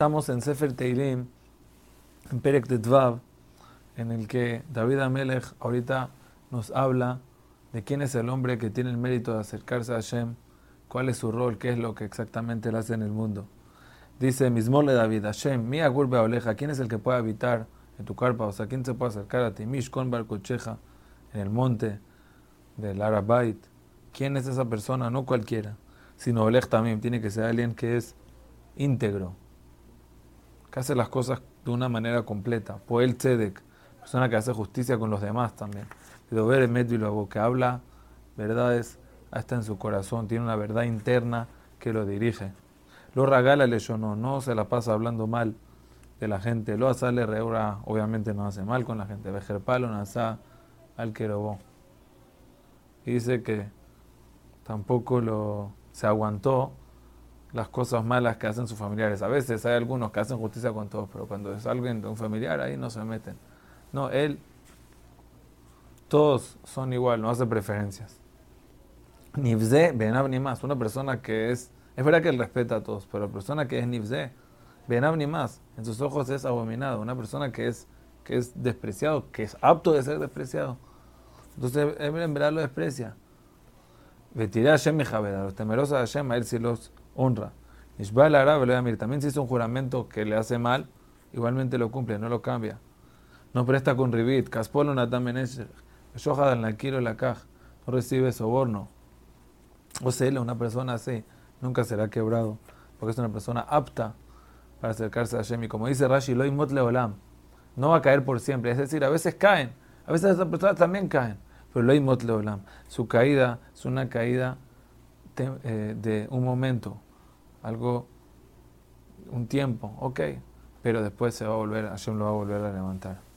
Estamos en Sefer Teilim, en Perek Tetvav, en el que David Amelech ahorita nos habla de quién es el hombre que tiene el mérito de acercarse a Hashem, cuál es su rol, qué es lo que exactamente él hace en el mundo. Dice Mismole David, Hashem, mi agurbe oleja, ¿quién es el que puede habitar en tu carpa? O sea, ¿quién se puede acercar a ti? Mishkon Barcocheja, en el monte del Arabait. ¿Quién es esa persona? No cualquiera, sino Olej también, tiene que ser alguien que es íntegro hace las cosas de una manera completa. Poel Tzedek, persona que hace justicia con los demás también. ver el que habla verdades hasta en su corazón, tiene una verdad interna que lo dirige. Lo regala le no, no se la pasa hablando mal de la gente. Lo asale reura, obviamente no hace mal con la gente. Vejer palo nasa al querobó. Y dice que tampoco lo se aguantó las cosas malas que hacen sus familiares. A veces hay algunos que hacen justicia con todos, pero cuando es alguien de un familiar, ahí no se meten. No, él, todos son igual, no hace preferencias. Nivze, Benab ni más, una persona que es, es verdad que él respeta a todos, pero la persona que es Nivze, Benab ni más, en sus ojos es abominado, una persona que es, que es despreciado, que es apto de ser despreciado. Entonces, él en verdad lo desprecia. Vetirá Hashem a los temerosos de Hashem, a él sí los honra. Ishbal Arab también si hizo un juramento que le hace mal, igualmente lo cumple, no lo cambia. No presta con ribit, caspolo natamenesh, shohad al quiero la caja, no recibe soborno. O sea, una persona así nunca será quebrado, porque es una persona apta para acercarse a Hashem. Y como dice Rashi, lo mot leolam, no va a caer por siempre. Es decir, a veces caen, a veces esas personas también caen, pero lo mot leolam, su caída es una caída eh, de un momento algo, un tiempo, ok, pero después se va a volver, Hashem lo va a volver a levantar.